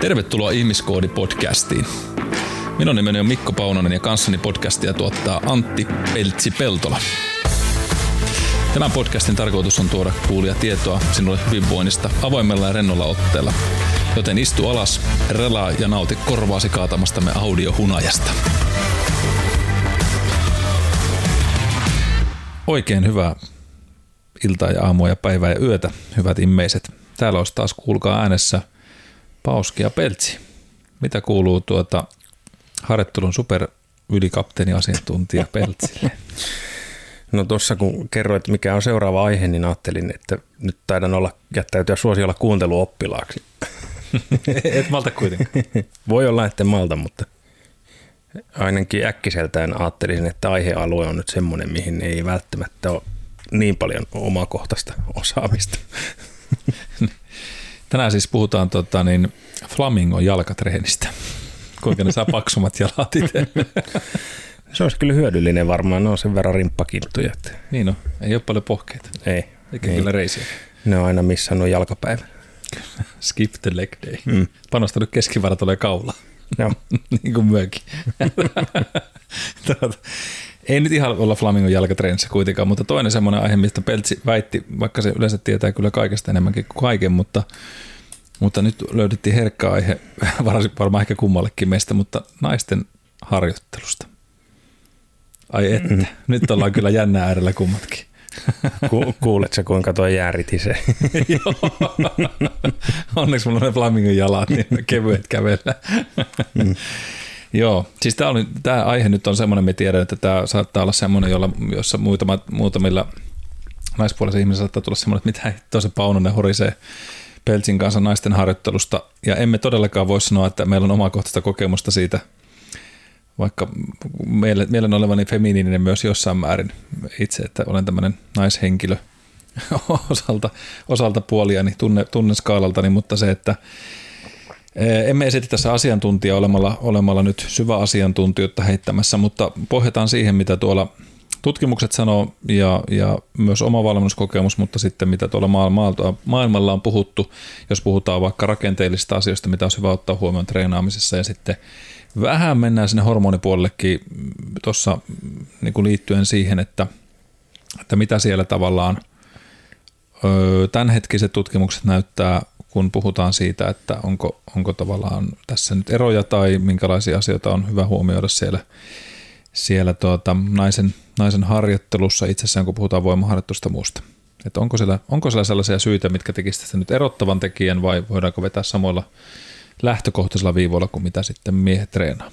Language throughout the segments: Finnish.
Tervetuloa Ihmiskoodi-podcastiin. Minun nimeni on Mikko Paunonen ja kanssani podcastia tuottaa Antti Peltsi-Peltola. Tämän podcastin tarkoitus on tuoda kuulia tietoa sinulle hyvinvoinnista avoimella ja rennolla otteella. Joten istu alas, relaa ja nauti korvaasi kaatamastamme audiohunajasta. Oikein hyvää iltaa ja aamua ja päivää ja yötä, hyvät immeiset. Täällä olisi taas kuulkaa äänessä Pauski ja Peltsi. Mitä kuuluu tuota harjoittelun super ylikapteeni asiantuntija Peltsille? No tuossa kun kerroit, mikä on seuraava aihe, niin ajattelin, että nyt taidan olla jättäytyä suosiolla kuunteluoppilaaksi. Et malta kuitenkaan. Voi olla, että malta, mutta ainakin äkkiseltään ajattelisin, että aihealue on nyt semmoinen, mihin ei välttämättä ole niin paljon omakohtaista osaamista. Tänään siis puhutaan tota, niin, flamingon jalkatreenistä. Kuinka ne saa paksummat jalat itse. Se olisi kyllä hyödyllinen varmaan, ne on sen verran rimppakinttuja. Että... Niin no, ei ole paljon pohkeita. Ei. Eikä ei. kyllä reisiä. Ne on aina missä on jalkapäivä. Skip the leg day. Mm. Panostanut keskivarrat ole kaula. Joo. niin kuin myökin. Ei nyt ihan olla Flamingon jalkatreenissä kuitenkaan, mutta toinen semmoinen aihe, mistä Peltsi väitti, vaikka se yleensä tietää kyllä kaikesta enemmänkin kuin kaiken, mutta, mutta nyt löydettiin herkkä aihe, varmaan ehkä kummallekin meistä, mutta naisten harjoittelusta. Ai että, mm. nyt ollaan kyllä jännää äärellä kummatkin. Ku, kuuletko kuinka tuo se? Joo. Onneksi mulla on ne flamingon jalat, niin kevyet kävellä. mm. Joo, siis tämä, oli, tämä aihe nyt on semmoinen, me tiedän, että tämä saattaa olla semmoinen, jolla, jossa muutama, muutamilla naispuolisilla ihmisillä saattaa tulla semmoinen, että mitä tosi Paunonen horisee Peltsin kanssa naisten harjoittelusta. Ja emme todellakaan voi sanoa, että meillä on omakohtaista kokemusta siitä, vaikka mielen olevani feminiininen myös jossain määrin itse, että olen tämmöinen naishenkilö osalta, osalta puoliani tunne, tunneskaalaltani, mutta se, että emme esitä tässä asiantuntija olemalla, olemalla nyt syvä asiantuntijoita heittämässä, mutta pohjataan siihen, mitä tuolla tutkimukset sanoo ja, ja myös oma valmennuskokemus, mutta sitten mitä tuolla maailmalla, on puhuttu, jos puhutaan vaikka rakenteellisista asioista, mitä on hyvä ottaa huomioon treenaamisessa ja sitten vähän mennään sinne hormonipuolellekin tuossa niin liittyen siihen, että, että mitä siellä tavallaan tämänhetkiset tutkimukset näyttää kun puhutaan siitä, että onko, onko tavallaan tässä nyt eroja tai minkälaisia asioita on hyvä huomioida siellä, siellä tuota, naisen, naisen harjoittelussa itsessään, kun puhutaan voimaharjoittelusta muusta. Että onko siellä, onko siellä sellaisia syitä, mitkä tekisivät tästä nyt erottavan tekijän vai voidaanko vetää samoilla lähtökohtaisilla viivoilla kuin mitä sitten miehet treenaa.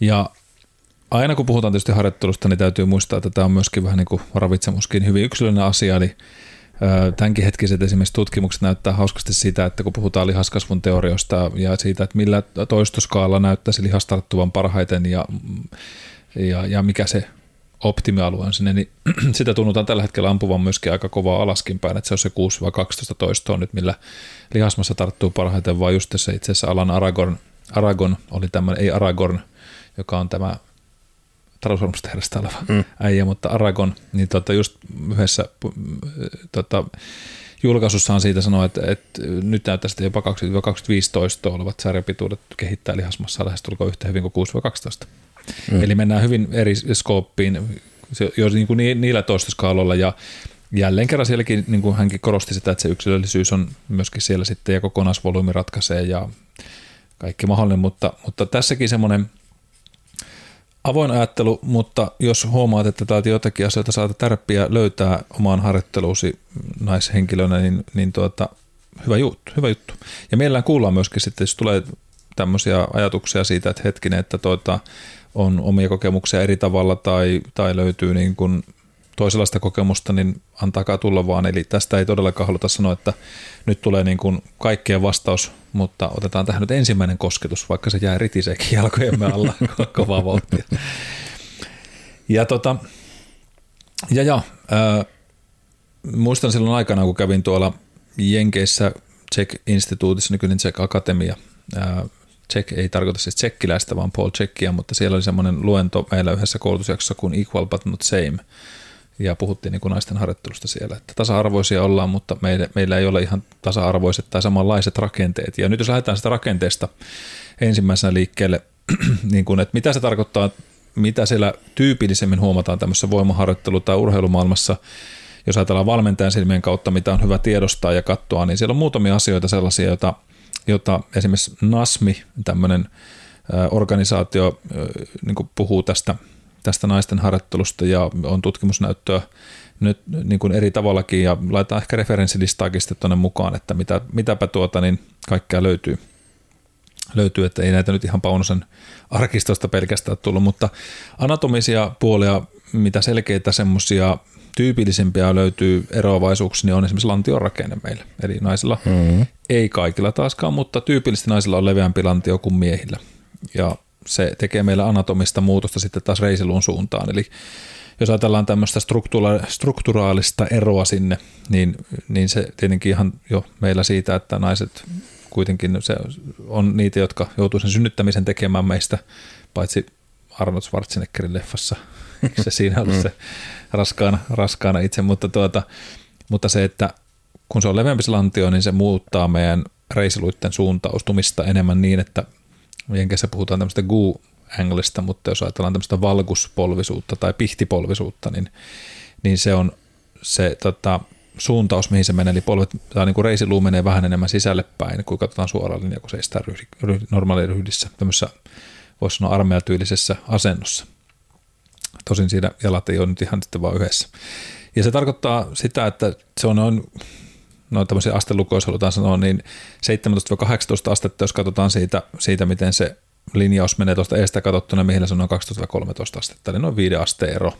Ja aina kun puhutaan tietysti harjoittelusta, niin täytyy muistaa, että tämä on myöskin vähän niin kuin ravitsemuskin hyvin yksilöllinen asia, eli Tämänkin hetkiset esimerkiksi tutkimukset näyttää hauskasti sitä, että kun puhutaan lihaskasvun teorioista ja siitä, että millä toistoskaalla näyttäisi lihas tarttuvan parhaiten ja, ja, ja mikä se optimialue on sinne, niin sitä tunnutaan tällä hetkellä ampuvan myöskin aika kovaa alaskin päin, että se on se 6-12 toistoa nyt, millä lihasmassa tarttuu parhaiten, vaan just se itse asiassa alan Aragon, Aragon oli tämmöinen, ei Aragorn, joka on tämä talousvarmustehdasta oleva mm. äijä, mutta Aragon, niin tota just yhdessä tota, julkaisussaan siitä sanoo, että, että nyt näyttää sitten jopa 20-25 toistoa olevat sarjapituudet kehittää lihasmassa lähestulkoon yhtä hyvin kuin 6-12. Mm. Eli mennään hyvin eri skooppiin jo niin kuin niillä toistoskaaloilla ja jälleen kerran sielläkin, niin kuin hänkin korosti sitä, että se yksilöllisyys on myöskin siellä sitten ja kokonaisvolyymi ratkaisee ja kaikki mahdollinen, mutta, mutta tässäkin semmoinen – avoin ajattelu, mutta jos huomaat, että täältä jotakin asioita saata tärppiä löytää omaan harjoitteluusi naishenkilönä, niin, niin tuota, hyvä, juttu, hyvä juttu. Ja mielellään kuullaan myöskin sitten, jos tulee tämmöisiä ajatuksia siitä, että hetkinen, että tuota, on omia kokemuksia eri tavalla tai, tai löytyy niin kuin toisenlaista kokemusta, niin antakaa tulla vaan. Eli tästä ei todellakaan haluta sanoa, että nyt tulee niin kuin kaikkien vastaus, mutta otetaan tähän nyt ensimmäinen kosketus, vaikka se jää ritiseekin jalkojemme alla kovaa vauhtia. Ja, tota, ja, ja äh, muistan silloin aikana, kun kävin tuolla Jenkeissä Czech-instituutissa, nykyinen Czech Akatemia, äh, Czech ei tarkoita siis tsekkiläistä, vaan Paul Tsekkiä, mutta siellä oli semmoinen luento meillä yhdessä koulutusjaksossa kuin Equal but not same – ja puhuttiin niin kuin naisten harjoittelusta siellä, että tasa-arvoisia ollaan, mutta meillä, meillä ei ole ihan tasa-arvoiset tai samanlaiset rakenteet. Ja nyt jos lähdetään sitä rakenteesta ensimmäisenä liikkeelle, niin kuin, että mitä se tarkoittaa, mitä siellä tyypillisemmin huomataan tämmöisessä voimaharjoittelu- tai urheilumaailmassa, jos ajatellaan valmentajan silmien kautta, mitä on hyvä tiedostaa ja katsoa, niin siellä on muutamia asioita sellaisia, joita, joita esimerkiksi NASMI, tämmöinen organisaatio, niin puhuu tästä, tästä naisten harjoittelusta ja on tutkimusnäyttöä nyt niin kuin eri tavallakin ja laitetaan ehkä referenssilistaakin sitten tuonne mukaan, että mitä, mitäpä tuota niin kaikkea löytyy – löytyy, että ei näitä nyt ihan Paunosen arkistosta pelkästään tullut, mutta anatomisia puolia, mitä selkeitä semmoisia tyypillisempiä löytyy eroavaisuuksia, niin on esimerkiksi lantion rakenne meillä. Eli naisilla, mm-hmm. ei kaikilla taaskaan, mutta tyypillisesti naisilla on leveämpi lantio kuin miehillä. Ja se tekee meillä anatomista muutosta sitten taas reisiluun suuntaan. Eli jos ajatellaan tämmöistä strukturaalista eroa sinne, niin, niin se tietenkin ihan jo meillä siitä, että naiset kuitenkin se on niitä, jotka joutuu sen synnyttämisen tekemään meistä, paitsi Arnold Schwarzeneggerin leffassa. se siinä ollut se raskaana, raskaana itse, mutta, tuota, mutta se, että kun se on leveämpi lantio, niin se muuttaa meidän reisiluitten suuntaustumista enemmän niin, että Jenkeissä puhutaan tämmöistä goo anglista, mutta jos ajatellaan tämmöistä valguspolvisuutta tai pihtipolvisuutta, niin, niin se on se tota, suuntaus, mihin se menee, eli polvet, tai niin kuin reisiluu menee vähän enemmän sisälle päin, kun katsotaan suoraan linjaa, kun seistää ryhdi, ryhdi, normaali ryhdissä, tämmöisessä voisi sanoa armeijatyylisessä asennossa. Tosin siinä jalat ei ole nyt ihan sitten vaan yhdessä. Ja se tarkoittaa sitä, että se on noin, noin tämmöisiä astelukoja, jos halutaan sanoa, niin 17-18 astetta, jos katsotaan siitä, siitä miten se linjaus menee tuosta eestä katsottuna, mihin se on noin 12-13 astetta, eli noin viiden asteen ero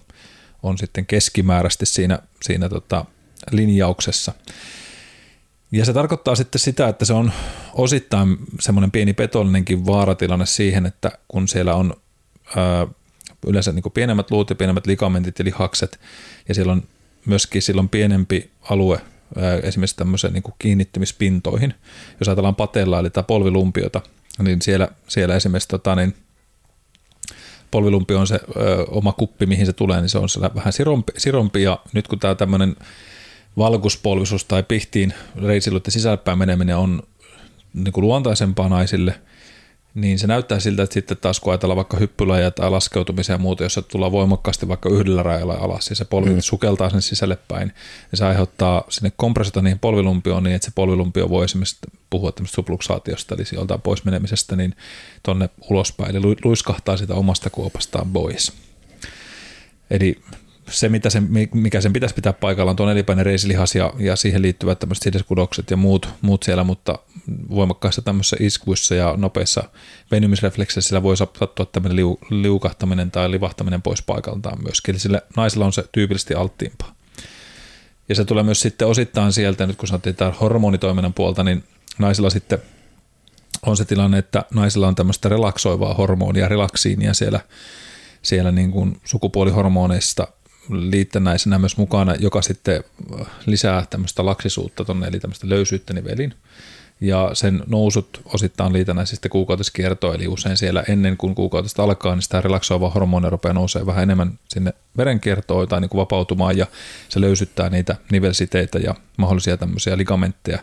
on sitten keskimääräisesti siinä, siinä tota, linjauksessa. Ja se tarkoittaa sitten sitä, että se on osittain semmoinen pieni petollinenkin vaaratilanne siihen, että kun siellä on ää, yleensä niin kuin pienemmät luut ja pienemmät ligamentit ja lihakset, ja siellä on myöskin silloin pienempi alue esimerkiksi tämmöiseen niin kuin kiinnittymispintoihin. Jos ajatellaan patella eli tämä polvilumpiota, niin siellä, siellä esimerkiksi tota, niin polvilumpi on se ö, oma kuppi, mihin se tulee, niin se on vähän sirompi, sirompi ja nyt kun tämä tämmöinen valkuspolvisuus tai pihtiin reisiluiden sisälpäin meneminen on niin kuin luontaisempaa naisille, niin se näyttää siltä, että sitten taas kun ajatellaan vaikka hyppylajia tai laskeutumisia ja muuta, jossa tullaan voimakkaasti vaikka yhdellä rajalla alas, ja se polvi mm. sukeltaa sinne sisälle päin, ja se aiheuttaa sinne kompressiota niihin polvilumpioon niin, että se polvilumpio voi esimerkiksi puhua tämmöistä subluksaatiosta, eli sieltä pois menemisestä, niin tonne ulospäin, eli luiskahtaa sitä omasta kuopastaan pois. Eli se, mitä sen, mikä sen pitäisi pitää paikallaan, on elipäinen reisilihas ja, ja siihen liittyvät tämmöiset sideskudokset ja muut, muut siellä, mutta voimakkaissa tämmöisissä iskuissa ja nopeissa venymisreflekseissä sillä voi sattua tämmöinen liu, liukahtaminen tai livahtaminen pois paikaltaan myöskin. Eli sille naisilla on se tyypillisesti alttiimpaa. Ja se tulee myös sitten osittain sieltä, nyt kun sanottiin tämä hormonitoiminnan puolta, niin naisilla sitten on se tilanne, että naisilla on tämmöistä relaksoivaa hormonia, relaksiinia siellä, siellä niin kuin sukupuolihormoneista – liittännäisenä myös mukana, joka sitten lisää tämmöistä laksisuutta tonne, eli tämmöistä löysyyttä nivelin. Ja sen nousut osittain liitännäisistä kuukautiskiertoa, eli usein siellä ennen kuin kuukautista alkaa, niin sitä relaksoiva hormoni rupeaa nousee vähän enemmän sinne verenkiertoon tai niin kuin vapautumaan, ja se löysyttää niitä nivelsiteitä ja mahdollisia tämmöisiä ligamentteja,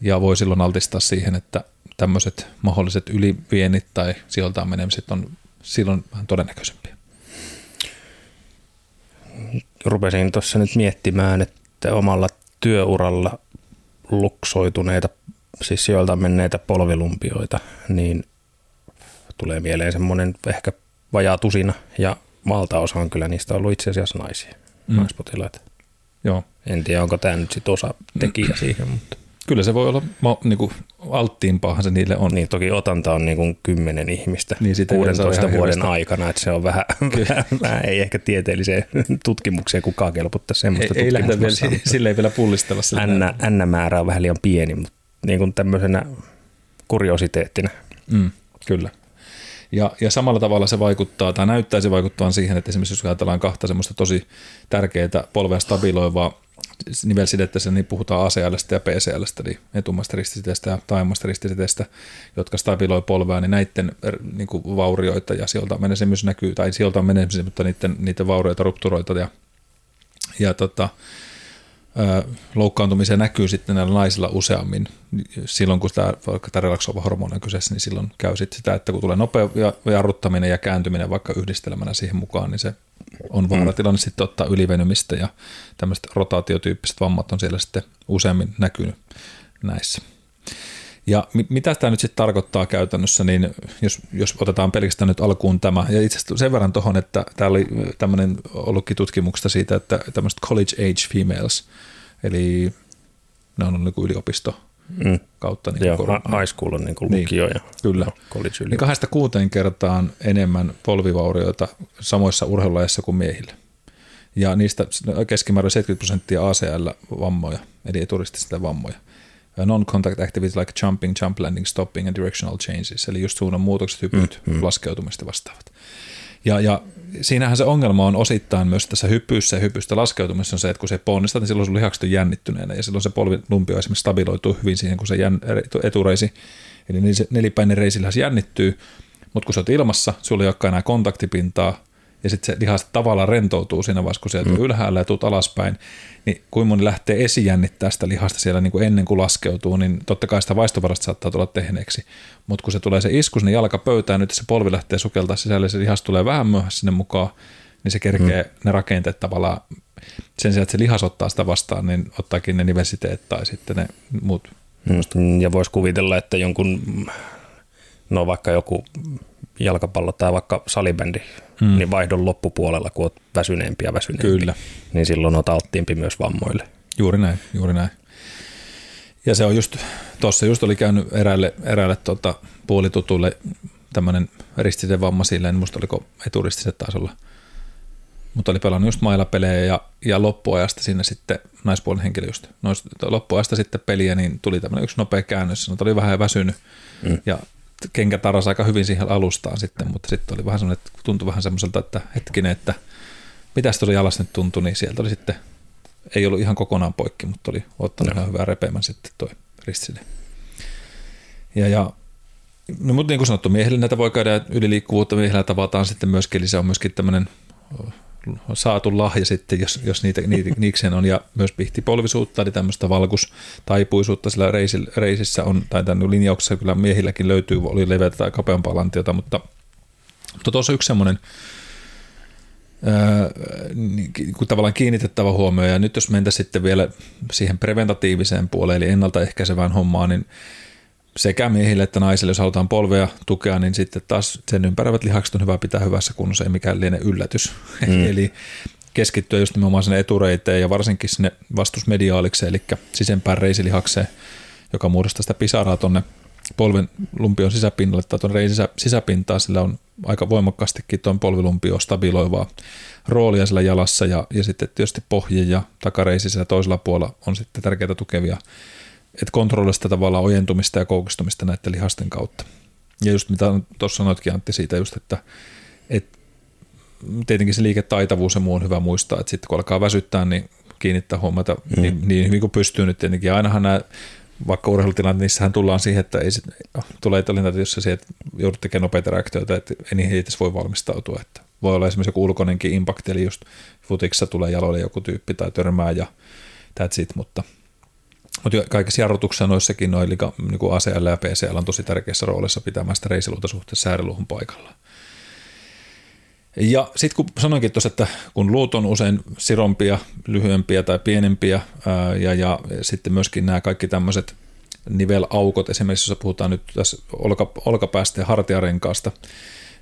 ja voi silloin altistaa siihen, että tämmöiset mahdolliset ylivienit tai sijoiltaan menemiset on silloin vähän todennäköisempiä rupesin tuossa nyt miettimään, että omalla työuralla luksoituneita, siis joilta menneitä polvilumpioita, niin tulee mieleen semmoinen ehkä vajaa tusina ja valtaosa on kyllä niistä ollut itse asiassa naisia, mm. naispotilaita. Joo. En tiedä, onko tämä nyt sitten osa tekijä siihen, mutta kyllä se voi olla niin kuin alttiimpaahan se niille on. Niin toki otanta on niin kuin kymmenen ihmistä niin 16 vuoden hirveästi. aikana, että se on vähän, vähän, vähän ei ehkä tieteelliseen tutkimukseen kukaan kelputtaa semmoista Ei, ei lähdetä vielä, sille ei vielä pullistella. N, N-määrä on vähän liian pieni, mutta niin kuin tämmöisenä kuriositeettina. Mm, kyllä. Ja, ja samalla tavalla se vaikuttaa, tai näyttäisi vaikuttavan siihen, että esimerkiksi jos ajatellaan kahta semmoista tosi tärkeää polvea stabiloivaa nivelsidettä, niin puhutaan ACL ja PCL, eli etumasta ristisiteestä ja taajemmasta ristisiteestä, jotka stabiloi polvea, niin näiden niin kuin vaurioita ja sieltä menemisen myös näkyy, tai sieltä menemisen, mutta niiden, niiden vaurioita, rupturoita ja Ja tota, loukkaantumisia näkyy sitten näillä naisilla useammin. Silloin kun tämä, vaikka tämä relaksoiva hormoni on kyseessä, niin silloin käy sitten sitä, että kun tulee nopea jarruttaminen ja kääntyminen vaikka yhdistelmänä siihen mukaan, niin se on vaaratilanne mm. sitten ottaa ylivenymistä ja tämmöiset rotaatiotyyppiset vammat on siellä sitten useammin näkynyt näissä. Ja mitä tämä nyt sitten tarkoittaa käytännössä, niin jos, jos otetaan pelkästään nyt alkuun tämä, ja itse asiassa sen verran tuohon, että täällä oli tämmöinen ollutkin tutkimuksesta siitä, että tämmöiset college age females, eli ne on niin yliopisto mm. kautta. Niin Joo, high school on niin kuin niin, lukio ja kyllä. college Niin kahdesta kuuteen kertaan enemmän polvivaurioita samoissa urheilulajeissa kuin miehillä. Ja niistä keskimäärin 70 prosenttia ACL-vammoja, eli eturistista vammoja non-contact activity like jumping, jump landing, stopping and directional changes, eli just suunnan muutokset, hypyt, mm, mm. laskeutumista vastaavat. Ja, ja siinähän se ongelma on osittain myös tässä hypyssä ja hypystä laskeutumisessa on se, että kun se ponnistat, niin silloin sun lihakset on jännittyneenä ja silloin se polvilumpio esimerkiksi stabiloituu hyvin siihen, kun se jän, etureisi, eli se nelipäinen reisilihas jännittyy, mutta kun sä oot ilmassa, sulla ei olekaan enää kontaktipintaa, ja sitten se lihas tavallaan rentoutuu siinä vaiheessa, kun sieltä mm. ylhäällä ja tuut alaspäin, niin kuin moni lähtee esijännittää sitä lihasta siellä niin kuin ennen kuin laskeutuu, niin totta kai sitä vaistovarasta saattaa tulla tehneeksi. Mutta kun se tulee se isku sinne jalkapöytään, nyt se polvi lähtee sukeltaa sisälle, se lihas tulee vähän myöhässä sinne mukaan, niin se kerkee mm. ne rakenteet tavallaan sen sijaan, että se lihas ottaa sitä vastaan, niin ottaakin ne nivelsiteet tai sitten ne muut. Mm. Ja voisi kuvitella, että jonkun, no vaikka joku jalkapallo tai vaikka salibändi, mm. niin vaihdon loppupuolella, kun olet väsyneempi ja väsyneempi, Kyllä. niin silloin olet alttiimpi myös vammoille. Juuri näin, juuri näin. Ja se on just, tuossa just oli käynyt eräälle, eräälle tota, puolitutulle tämmöinen ristisen vamma silleen, musta oliko eturistiset taas olla. Mutta oli pelannut just mailapelejä ja, ja loppuajasta sinne sitten naispuolen henkilö just. Loppuajasta sitten peliä, niin tuli tämmöinen yksi nopea käännös, että oli vähän väsynyt. Mm. Ja kenkä tarasi aika hyvin siihen alustaan sitten, mutta sitten oli vähän semmoinen, että tuntui vähän semmoiselta, että hetkinen, että mitä tuolla jalassa nyt tuntui, niin sieltä oli sitten, ei ollut ihan kokonaan poikki, mutta oli ottanut no. ihan hyvää repeämän sitten toi ristiside. Ja, ja no, mutta niin kuin sanottu, miehille näitä voi käydä yliliikkuvuutta, miehillä tavataan sitten myöskin, eli se on myöskin tämmöinen saatu lahja sitten, jos, jos niitä, niitä niikseen on, ja myös pihtipolvisuutta, eli tämmöistä valkustaipuisuutta sillä reisillä, reisissä on, tai tämän linjauksessa kyllä miehilläkin löytyy, oli leveätä tai kapeampaa lantiota, mutta, mutta tuossa yksi semmoinen niin tavallaan kiinnitettävä huomio, ja nyt jos mentäisiin sitten vielä siihen preventatiiviseen puoleen, eli ennaltaehkäisevään hommaan, niin sekä miehille että naisille, jos halutaan polvea tukea, niin sitten taas sen ympäröivät lihakset on hyvä pitää hyvässä kunnossa, ei mikään liene yllätys. Mm. eli keskittyä just nimenomaan sinne etureiteen ja varsinkin sinne vastusmediaalikseen, eli sisempään reisilihakseen, joka muodostaa sitä pisaraa tuonne polven lumpion sisäpinnalle tai tuon reisisä, sisäpintaa, sillä on aika voimakkaastikin tuon polvilumpio stabiloivaa roolia sillä jalassa ja, ja sitten tietysti pohje ja takareisissä toisella puolella on sitten tärkeitä tukevia että kontrolloida sitä tavallaan ojentumista ja koukistumista näiden lihasten kautta. Ja just mitä tuossa sanoitkin Antti siitä just, että, että tietenkin se liiketaitavuus ja muu on hyvä muistaa, että sitten kun alkaa väsyttää, niin kiinnittää huomiota mm. niin, niin hyvin kuin pystyy nyt tietenkin. Ja ainahan nämä, vaikka urheilutilanteet, niissähän tullaan siihen, että ei sit, tulee tilanteita, jossa se, että joudut tekemään nopeita reaktioita, että ei niihin edes voi valmistautua. Että voi olla esimerkiksi joku ulkoinenkin impakti, eli just futiksessa tulee jaloille joku tyyppi tai törmää ja that's it, mutta – mutta kaikissa jarrutuksissa noissakin noin niin kuin ACL ja PCL on tosi tärkeässä roolissa pitämään sitä reisiluuta suhteessa sääriluuhun paikalla. Ja sitten kun sanoinkin tuossa, että kun luut on usein sirompia, lyhyempiä tai pienempiä ää, ja, ja sitten myöskin nämä kaikki tämmöiset nivelaukot, esimerkiksi jos puhutaan nyt tässä olka, olkapäästä ja hartiarenkaasta,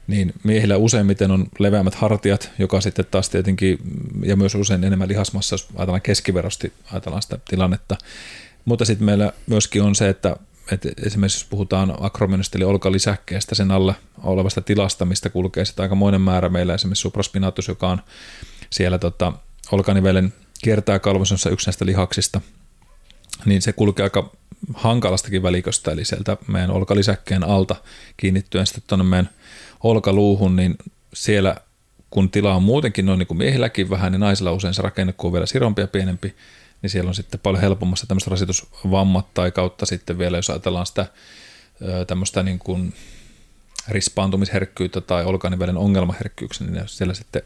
niin miehillä useimmiten on leveämmät hartiat, joka sitten taas tietenkin, ja myös usein enemmän lihasmassa, jos ajatellaan keskiverrosti, ajatellaan sitä tilannetta. Mutta sitten meillä myöskin on se, että, että esimerkiksi jos puhutaan akromenista eli olkalisäkkeestä sen alla olevasta tilasta, mistä kulkee sitten aikamoinen määrä meillä esimerkiksi supraspinatus, joka on siellä tota, olkanivelen kiertää kalvosossa yksi näistä lihaksista, niin se kulkee aika hankalastakin väliköstä, eli sieltä meidän olkalisäkkeen alta kiinnittyen sitten tuonne meidän olkaluuhun, niin siellä kun tila on muutenkin noin niin kuin miehilläkin vähän, niin naisilla usein se rakenne, kun on vielä sirompi ja pienempi, niin siellä on sitten paljon helpommassa tämmöistä rasitusvammat tai kautta sitten vielä, jos ajatellaan sitä tämmöistä niin kuin rispaantumisherkkyyttä tai olkanivelen ongelmaherkkyyksiä, niin siellä sitten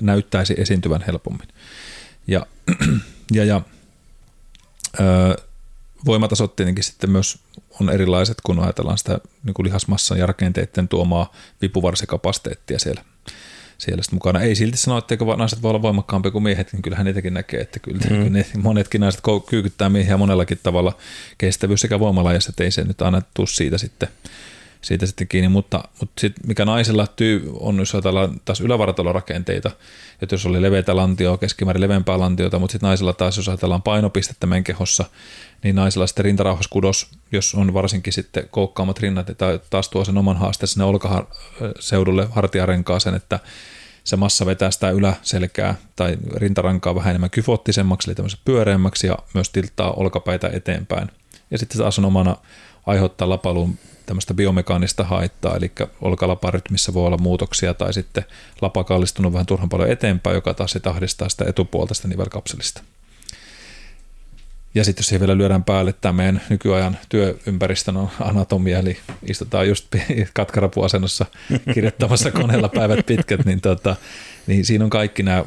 näyttäisi esiintyvän helpommin. Ja, ja, ja ö, voimatasot tietenkin sitten myös on erilaiset, kun ajatellaan sitä niin kuin lihasmassan ja rakenteiden tuomaa vipuvarsikapasiteettia siellä, siellä mukana. Ei silti sano, etteikö naiset voi olla voimakkaampia kuin miehet, niin kyllähän niitäkin näkee, että kyllä mm. ne, monetkin naiset kyykyttää miehiä monellakin tavalla kestävyys sekä voimalajassa, että ei se nyt aina tule siitä sitten siitä sitten kiinni, mutta, mutta sit mikä naisella tyy on, jos ajatellaan taas ylävartalorakenteita, että jos oli leveitä lantioa, keskimäärin levempää lantiota, mutta sitten naisella taas, jos ajatellaan painopistettä meidän kehossa, niin naisella sitten rintarauhaskudos, jos on varsinkin sitten koukkaamat rinnat, tai taas tuo sen oman haasteen sinne olkaseudulle hartiarenkaaseen, että se massa vetää sitä yläselkää tai rintarankaa vähän enemmän kyfottisemmaksi, eli tämmöisen pyöreämmäksi ja myös tilttaa olkapäitä eteenpäin. Ja sitten taas on omana aiheuttaa lapaluun tämmöistä biomekaanista haittaa, eli olkalaparytmissä voi olla muutoksia tai sitten lapa kallistunut vähän turhan paljon eteenpäin, joka taas sitten ahdistaa sitä etupuolta sitä nivelkapselista. Ja sitten jos siihen vielä lyödään päälle tämä meidän nykyajan työympäristön anatomia, eli istutaan just katkarapuasennossa kirjoittamassa koneella päivät pitkät, niin, tota, niin siinä on kaikki nämä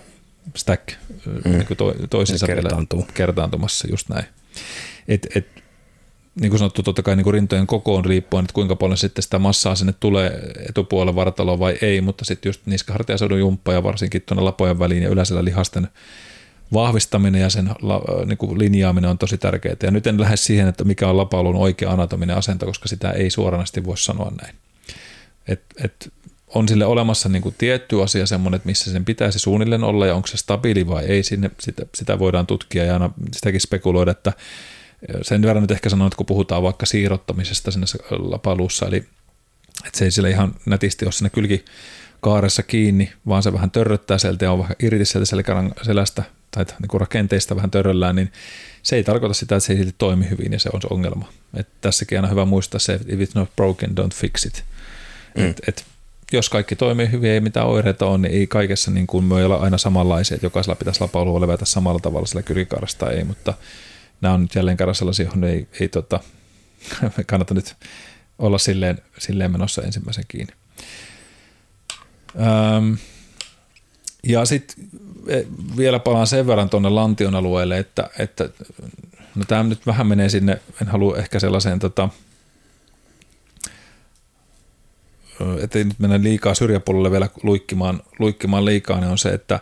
stack mm. niin to, toisensa kertaantuu. kertaantumassa just näin. Et, et, niin kuin sanottu, totta kai niin kuin rintojen kokoon riippuen, että kuinka paljon sitten sitä massaa sinne tulee etupuolelle vartaloon vai ei, mutta sitten just niskahartiaseudun jumppa ja varsinkin tuonne lapojen väliin ja yleisellä lihasten vahvistaminen ja sen niin kuin linjaaminen on tosi tärkeää. Ja nyt en lähde siihen, että mikä on lapaulun oikea anatominen asento, koska sitä ei suoranaisesti voi sanoa näin. Et, et on sille olemassa niin kuin tietty asia semmoinen, että missä sen pitäisi suunnilleen olla ja onko se stabiili vai ei, sinne, sitä, sitä voidaan tutkia ja aina sitäkin spekuloida, että sen verran nyt ehkä sanon, että kun puhutaan vaikka siirrottamisesta sinne lapaluussa, eli että se ei sille ihan nätisti ole siinä kylki kaaressa kiinni, vaan se vähän törröttää sieltä ja on vähän irti sieltä selästä tai niin rakenteista vähän törröllään, niin se ei tarkoita sitä, että se ei silti toimi hyvin ja se on se ongelma. Et tässäkin aina hyvä muistaa se, että if it's not broken, don't fix it. Mm. Et, et, jos kaikki toimii hyvin, ei mitään oireita on, niin ei kaikessa niin kuin me olla aina samanlaisia, että jokaisella pitäisi lapaulua levätä samalla tavalla sillä kyrikaarasta ei, mutta nämä on nyt jälleen kerran sellaisia, johon ei, ei tota, kannata nyt olla silleen, silleen menossa ensimmäisen kiinni. Öm, ja sitten vielä palaan sen verran tuonne Lantion alueelle, että, että no tämä nyt vähän menee sinne, en halua ehkä sellaiseen, tota, ettei nyt mennä liikaa syrjäpuolelle vielä luikkimaan, luikkimaan liikaa, niin on se, että,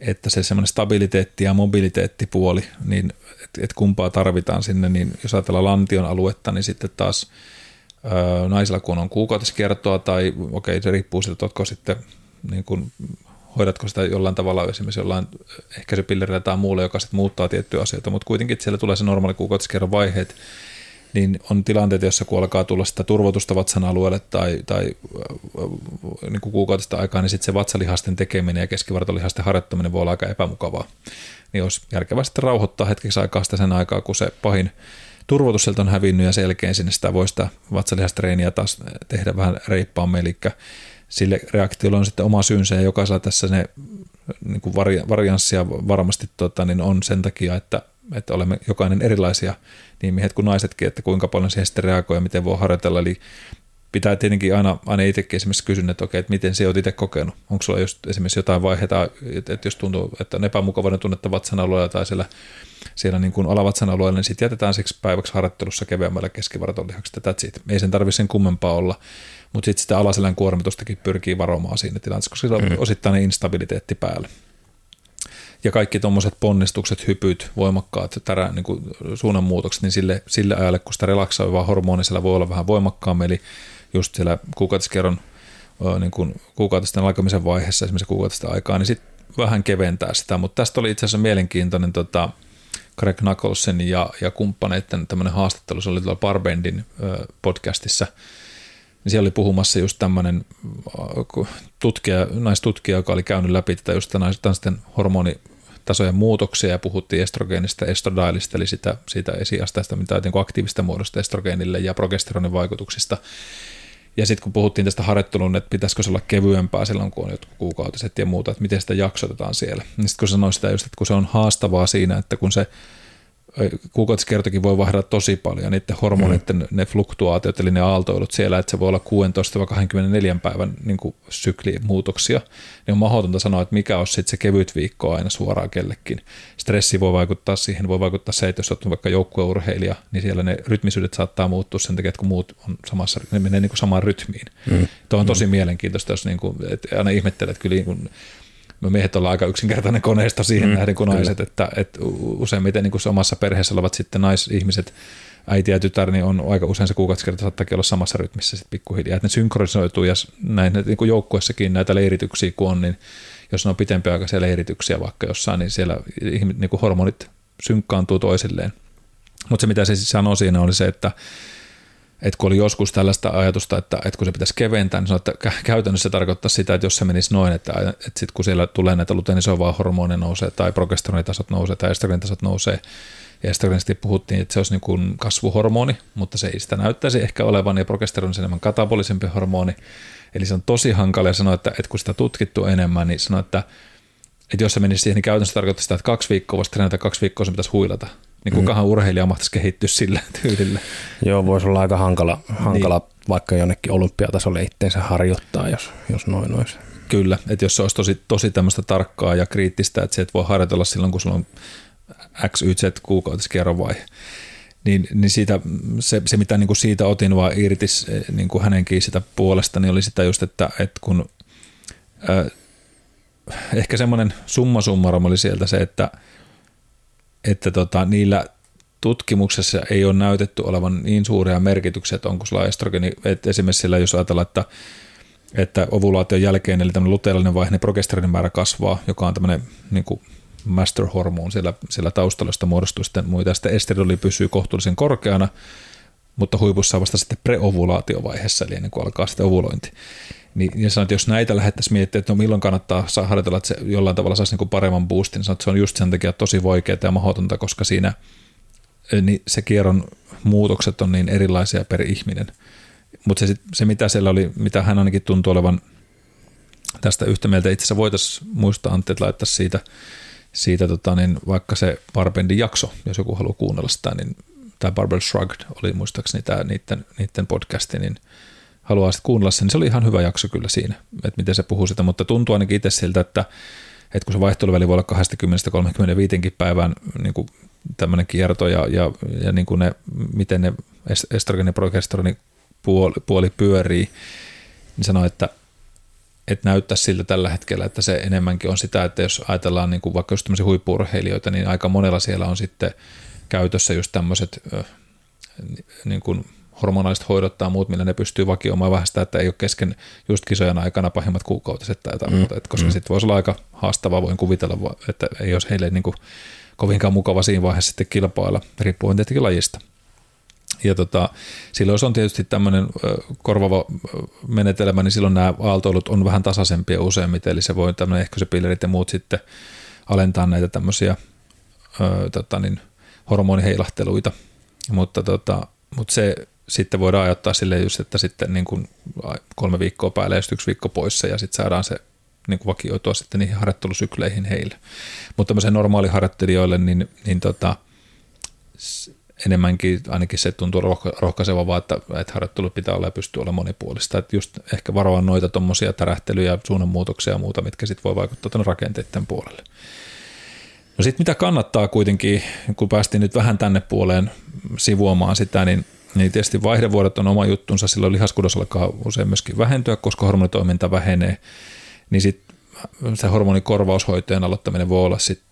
että se semmoinen stabiliteetti ja mobiliteettipuoli, niin että et kumpaa tarvitaan sinne, niin jos ajatellaan lantion aluetta, niin sitten taas ö, naisilla kun on kuukautiskertoa tai okei, okay, se riippuu siitä, että sitten niin kuin, hoidatko sitä jollain tavalla esimerkiksi jollain ehkäisypillerillä tai muulla, joka sitten muuttaa tiettyjä asioita, mutta kuitenkin siellä tulee se normaali kuukautiskerron vaiheet, niin on tilanteita, joissa kun alkaa tulla sitä turvotusta vatsan alueelle tai, tai niin kuukautista aikaa, niin sitten se vatsalihasten tekeminen ja keskivartalihasten harjoittaminen voi olla aika epämukavaa. Niin olisi järkevää sitten rauhoittaa hetkeksi aikaa sitä sen aikaa, kun se pahin turvotus sieltä on hävinnyt ja selkeän sinne sitä voi sitä vatsalihastreeniä taas tehdä vähän reippaammin, eli sille reaktiolle on sitten oma syynsä ja jokaisella tässä ne niin kuin varianssia varmasti tota, niin on sen takia, että, että olemme jokainen erilaisia niin miehet kuin naisetkin, että kuinka paljon siihen sitten reagoi ja miten voi harjoitella. Eli pitää tietenkin aina, aina itsekin esimerkiksi kysyä, että okei, että miten se olet itse kokenut. Onko sulla just esimerkiksi jotain vaiheita, että jos tuntuu, että on epämukavainen tunnetta vatsan alueella tai siellä, siellä niin kuin alavatsan alueella, niin sitten jätetään siksi päiväksi harjoittelussa keveämmällä keskivartolihaksi. That's it. Ei sen tarvitse sen kummempaa olla, mutta sitten sitä alaselän kuormitustakin pyrkii varomaan siinä tilanteessa, koska sillä on mm. osittainen instabiliteetti päällä ja kaikki tuommoiset ponnistukset, hypyt, voimakkaat tärä, niin kuin suunnanmuutokset, niin sille, sille ajalle, kun sitä relaksoivaa hormonia siellä voi olla vähän voimakkaammin, eli just siellä kuukautiskerron niin kuin kuukautisten alkamisen vaiheessa, esimerkiksi kuukautisten aikaa, niin sitten vähän keventää sitä, mutta tästä oli itse asiassa mielenkiintoinen tota, Greg Knucklesin ja, ja kumppaneiden tämmöinen haastattelu, se oli tuolla Barbendin podcastissa, niin siellä oli puhumassa just tämmöinen tutkija, naistutkija, joka oli käynyt läpi tätä just naisten hormonitasojen muutoksia ja puhuttiin estrogeenista estradiolista, eli sitä, siitä esiasteesta, mitä on aktiivista muodosta estrogeenille ja progesteronin vaikutuksista. Ja sitten kun puhuttiin tästä harjoittelun, että pitäisikö se olla kevyempää silloin, kun on jotkut kuukautiset ja muuta, että miten sitä jaksotetaan siellä. Niin sitten kun sanoin sitä just, että kun se on haastavaa siinä, että kun se kuukautiskertokin voi vaihdella tosi paljon, niiden hormonitten mm. ne fluktuaatiot, eli ne aaltoilut siellä, että se voi olla 16-24 päivän niin kuin syklimuutoksia, niin on mahdotonta sanoa, että mikä olisi sitten se kevyt viikko aina suoraan kellekin. Stressi voi vaikuttaa siihen, voi vaikuttaa se, että jos olet vaikka joukkueurheilija, niin siellä ne rytmisyydet saattaa muuttua sen takia, että kun muut on samassa, ne menee niin kuin samaan rytmiin. Mm. Tuo on tosi mm. mielenkiintoista, jos niin kuin, että aina ihmettelet, että kyllä niin kuin, me miehet ollaan aika yksinkertainen koneisto siihen mm, nähden kuin naiset, että, että useimmiten niin kuin omassa perheessä olevat sitten naisihmiset, äiti ja tytär, niin on aika usein se kuukautiskerta saattaa olla samassa rytmissä sitten pikkuhiljaa, että ne synkronisoituu ja näin niin kuin joukkuessakin näitä leirityksiä kun on, niin jos ne on pitempiaikaisia leirityksiä vaikka jossain, niin siellä niin kuin hormonit synkkaantuu toisilleen. Mutta se mitä se siis sanoi siinä oli se, että että kun oli joskus tällaista ajatusta, että, että kun se pitäisi keventää, niin sanoi, että käytännössä se tarkoittaa sitä, että jos se menisi noin, että, että sitten kun siellä tulee näitä luteinisoivaa hormoneja nousee tai progesteronitasot nousee tai estrogenitasot nousee, ja estrogenisesti puhuttiin, että se olisi niin kuin kasvuhormoni, mutta se ei sitä näyttäisi ehkä olevan, ja progesteroni on enemmän katabolisempi hormoni. Eli se on tosi hankala sanoa, että, että kun sitä tutkittu enemmän, niin sanoi, että, että jos se menisi siihen, niin käytännössä tarkoittaa sitä, että kaksi viikkoa voisi treenata, kaksi viikkoa se pitäisi huilata. Niin kukahan mm. urheilija mahtaisi kehittyä sillä tyylillä. Joo, voisi olla aika hankala, hankala niin. vaikka jonnekin olympiatasolle itteensä harjoittaa, jos, jos noin olisi. Kyllä, että jos se olisi tosi, tosi tämmöistä tarkkaa ja kriittistä, että se et voi harjoitella silloin, kun sulla on X, Y, Z kuukautiskierron vaihe, niin, niin siitä, se, se, mitä niin kuin siitä otin vaan irti niin kuin hänenkin sitä puolesta, niin oli sitä just, että, että kun äh, ehkä semmoinen summa summarum oli sieltä se, että – että tota, niillä tutkimuksessa ei ole näytetty olevan niin suuria merkityksiä, että onko sulla estrogeni, että esimerkiksi sillä, jos ajatellaan, että, että ovulaation jälkeen, eli tämmöinen luteellinen vaihe, niin progesteronin määrä kasvaa, joka on tämmöinen niin kuin master hormone siellä, siellä taustalla, josta muodostuu sitten muita. Sitten estridoli pysyy kohtuullisen korkeana, mutta huipussa vasta sitten preovulaatiovaiheessa, eli ennen kuin alkaa sitten ovulointi. Niin, ja sanoit, että jos näitä lähdettäisiin miettimään, että no milloin kannattaa saa harjoitella, että se jollain tavalla saisi niin paremman boostin, niin sanoit, että se on just sen takia tosi vaikeaa ja mahdotonta, koska siinä niin se kierron muutokset on niin erilaisia per ihminen. Mutta se, se, mitä siellä oli, mitä hän ainakin tuntui olevan tästä yhtä mieltä, itse asiassa voitaisiin muistaa Antti, että laittaa siitä, siitä tota, niin vaikka se Barbendin jakso, jos joku haluaa kuunnella sitä, niin tämä Barbell Shrugged oli muistaakseni tämä niiden, niiden podcasti, niin – haluaa sitten kuunnella sen, niin se oli ihan hyvä jakso kyllä siinä, että miten se puhuu sitä, mutta tuntuu ainakin itse siltä, että, että kun se vaihteluväli voi olla 20-35 päivän niin kuin tämmöinen kierto ja, ja, ja niin kuin ne, miten ne estrogen ja progesteroni puoli, puoli pyörii, niin sanoo, että, että näyttää siltä tällä hetkellä, että se enemmänkin on sitä, että jos ajatellaan niin kuin vaikka just tämmöisiä huippuurheilijoita, niin aika monella siellä on sitten käytössä just tämmöiset niin kuin hormonaaliset hoidot tai muut, millä ne pystyy vakioimaan vähän sitä, että ei ole kesken just kisojen aikana pahimmat kuukautiset tai jotain mm. muuta, että koska mm. sitten voisi olla aika haastavaa, voin kuvitella, että ei olisi heille niin kuin kovinkaan mukava siinä vaiheessa sitten kilpailla, riippuen tietenkin lajista. Ja tota, silloin jos on tietysti tämmöinen korvava menetelmä, niin silloin nämä aaltoilut on vähän tasaisempia useimmiten, eli se voi tämmöinen ehkäisypillerit ja muut sitten alentaa näitä tämmöisiä ö, tota niin, hormoniheilahteluita, mutta, tota, mutta se sitten voidaan ajattaa sille just, että sitten niin kuin kolme viikkoa päälle ja yksi viikko poissa ja sitten saadaan se niin kuin vakioitua sitten niihin harjoittelusykleihin heille. Mutta tämmöisen normaaliharjoittelijoille, niin, niin tota, enemmänkin ainakin se tuntuu rohkaisevaa, että, että harjoittelu pitää olla ja pystyy olla monipuolista. Että just ehkä varoa noita tuommoisia tärähtelyjä, suunnanmuutoksia ja muuta, mitkä sitten voi vaikuttaa tuonne rakenteiden puolelle. No sitten mitä kannattaa kuitenkin, kun päästiin nyt vähän tänne puoleen sivuamaan sitä, niin niin tietysti vaihdevuodet on oma juttunsa, silloin lihaskudos alkaa usein myöskin vähentyä, koska hormonitoiminta vähenee, niin sitten se hormonikorvaushoitojen aloittaminen voi olla sit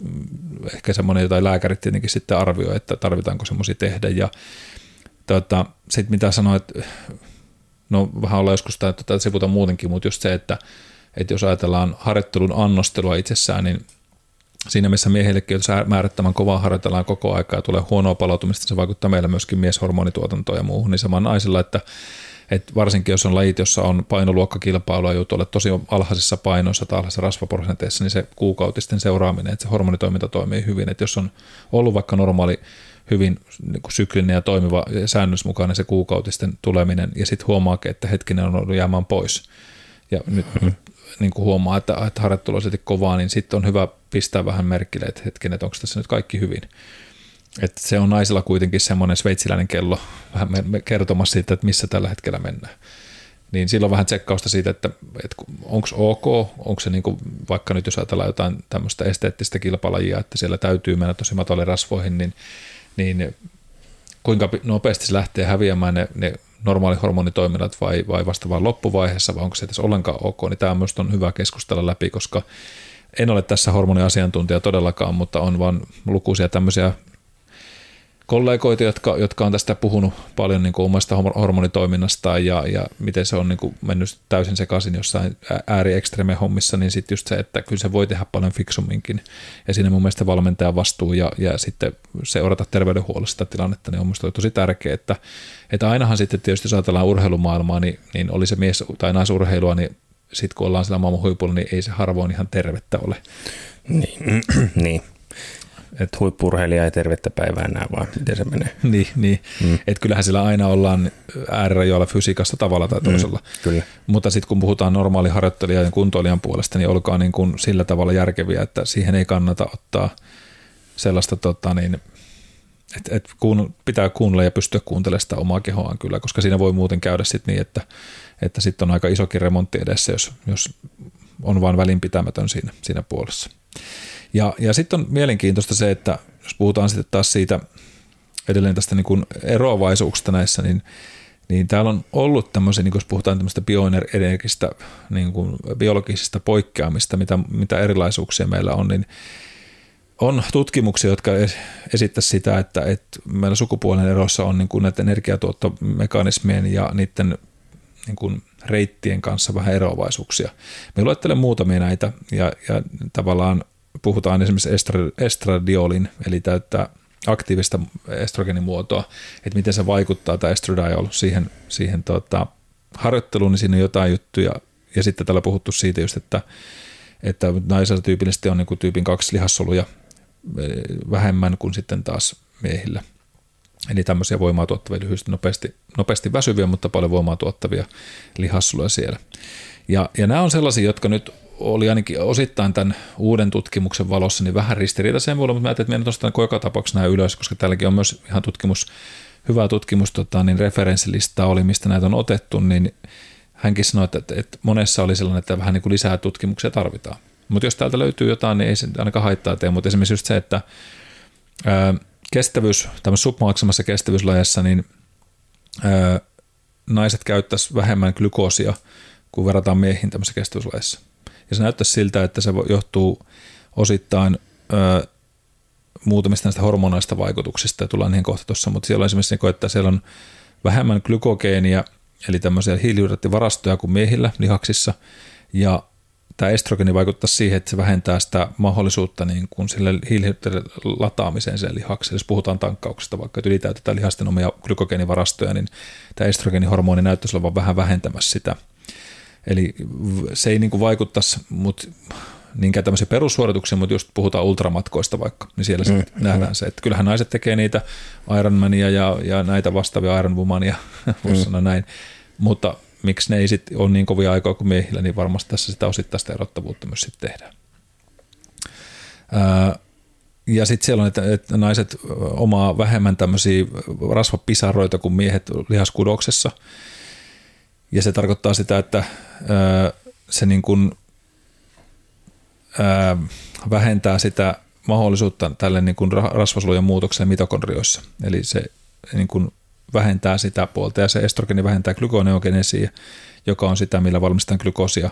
ehkä semmoinen, jota lääkärit tietenkin sitten arvioi, että tarvitaanko semmoisia tehdä. Ja tota, sitten mitä sanoit, no vähän olla joskus tätä sivuta muutenkin, mutta just se, että, että jos ajatellaan harjoittelun annostelua itsessään, niin siinä missä miehillekin, jos määrättömän kovaa harjoitellaan koko aikaa ja tulee huonoa palautumista, se vaikuttaa meillä myöskin mieshormonituotantoon ja muuhun, niin sama naisilla, että että varsinkin jos on lajit, jossa on painoluokkakilpailu ja joutuu olla tosi alhaisissa painoissa tai alhaisissa rasvaprosenteissa, niin se kuukautisten seuraaminen, että se hormonitoiminta toimii hyvin. Että jos on ollut vaikka normaali hyvin niin kuin syklinen ja toimiva ja säännösmukainen se kuukautisten tuleminen ja sitten huomaakin, että hetkinen on ollut jäämään pois. Ja nyt, mm-hmm niin kuin huomaa, että, että harjoittelu on kovaa, niin sitten on hyvä pistää vähän merkille, että hetken, että onko tässä nyt kaikki hyvin. että se on naisilla kuitenkin semmoinen sveitsiläinen kello vähän kertomassa siitä, että missä tällä hetkellä mennään. Niin silloin vähän tsekkausta siitä, että, että onko ok, onko se niin kuin, vaikka nyt jos ajatellaan jotain tämmöistä esteettistä kilpalajia, että siellä täytyy mennä tosi matalle rasvoihin, niin, niin kuinka nopeasti se lähtee häviämään ne, ne normaali hormonitoiminnat vai, vai vasta vain loppuvaiheessa, vai onko se edes ollenkaan ok, niin tämä myös on hyvä keskustella läpi, koska en ole tässä hormoniasiantuntija todellakaan, mutta on vain lukuisia tämmöisiä kollegoita, jotka, jotka on tästä puhunut paljon niin kuin omasta hormonitoiminnastaan ja, ja miten se on niin kuin mennyt täysin sekaisin jossain ääriekstreme hommissa, niin sitten just se, että kyllä se voi tehdä paljon fiksumminkin. Ja siinä mun mielestä valmentajan vastuu ja, ja sitten seurata terveydenhuollosta tilannetta, niin on minusta tosi tärkeää, että, että ainahan sitten tietysti jos ajatellaan urheilumaailmaa, niin, niin oli se mies- tai naisurheilua, niin sitten kun ollaan sillä maailman huipulla, niin ei se harvoin ihan tervettä ole. Niin, niin. Että huippurheilija ei tervettä päivää enää, vaan miten se menee. niin, niin. Mm. että kyllähän sillä aina ollaan äärirajoilla fysiikassa tavalla tai mm, toisella. Mm, kyllä. Mutta sitten kun puhutaan normaali harjoittelijan ja kuntoilijan puolesta, niin olkaa niin kuin sillä tavalla järkeviä, että siihen ei kannata ottaa sellaista, tota niin, että et kuun, pitää kuunnella ja pystyä kuuntelemaan sitä omaa kehoaan kyllä, koska siinä voi muuten käydä sitten niin, että, että sitten on aika isokin remontti edessä, jos, jos on vain välinpitämätön siinä, siinä puolessa. Ja, ja sitten on mielenkiintoista se, että jos puhutaan sitten taas siitä edelleen tästä niin kuin eroavaisuuksista näissä, niin, niin täällä on ollut tämmöisiä, niin jos puhutaan tämmöistä bioenergistä, niin kuin biologisista poikkeamista, mitä, mitä erilaisuuksia meillä on, niin on tutkimuksia, jotka esittävät sitä, että, että meillä sukupuolen erossa on niin kuin näiden energiatuottomekanismien ja niiden niin kuin reittien kanssa vähän eroavaisuuksia. Me luettelen muutamia näitä ja, ja tavallaan puhutaan esimerkiksi estradiolin, eli täyttää aktiivista estrogenimuotoa, että miten se vaikuttaa tämä estradiol siihen, siihen tota, harjoitteluun, niin siinä on jotain juttuja. Ja sitten täällä puhuttu siitä just, että, että naisella tyypillisesti on niin kuin tyypin kaksi lihassoluja eh, vähemmän kuin sitten taas miehillä. Eli tämmöisiä voimaa tuottavia, lyhyesti nopeasti, nopeasti väsyviä, mutta paljon voimaa tuottavia lihassoluja siellä. Ja, ja nämä on sellaisia, jotka nyt oli ainakin osittain tämän uuden tutkimuksen valossa niin vähän ristiriitaisen vuonna, mutta mä ajattelin, että meidän nostan joka tapauksessa nämä ylös, koska täälläkin on myös ihan tutkimus, hyvä tutkimus, tota, niin referenssilista oli, mistä näitä on otettu, niin hänkin sanoi, että, että, että monessa oli sellainen, että vähän niin kuin lisää tutkimuksia tarvitaan. Mutta jos täältä löytyy jotain, niin ei se ainakaan haittaa tee, mutta esimerkiksi just se, että ää, kestävyys, tämmöisessä submaksimassa kestävyyslajassa, niin naiset käyttäisi vähemmän glykoosia, kun verrataan miehiin tämmöisessä kestävyyslajassa. Ja se näyttäisi siltä, että se johtuu osittain muutamista näistä hormonaista vaikutuksista, ja tullaan niihin kohta tuossa, mutta siellä on esimerkiksi, että siellä on vähemmän glykogeenia, eli tämmöisiä hiilihydraattivarastoja kuin miehillä lihaksissa, ja tämä estrogeni vaikuttaa siihen, että se vähentää sitä mahdollisuutta niin kuin sille hiilihydraattien lataamiseen sen lihakselle. Jos puhutaan tankkauksesta, vaikka että ylitäytetään lihasten omia glykogeenivarastoja, niin tämä estrogenihormoni näyttäisi olevan vähän vähentämässä sitä – Eli se ei niin kuin vaikuttaisi mut, niinkään tämmöisiä perussuorituksia, mutta just puhutaan ultramatkoista vaikka, niin siellä mm, nähdään mm. se, että kyllähän naiset tekee niitä Ironmania ja, ja näitä vastaavia Ironwomania, voisi mm. sanoa näin, mutta miksi ne ei sitten ole niin kovia aikaa kuin miehillä, niin varmasti tässä sitä osittaista erottavuutta myös sitten tehdään. Ää, ja sitten siellä on, että, että naiset omaa vähemmän tämmöisiä rasvapisaroita kuin miehet lihaskudoksessa, ja se tarkoittaa sitä, että se niin kuin, vähentää sitä mahdollisuutta tälle niin kuin rasvasolujen muutokseen mitokondrioissa. Eli se niin kuin vähentää sitä puolta ja se estrogeni vähentää glykoneogenesiä, joka on sitä, millä valmistetaan glykoosia,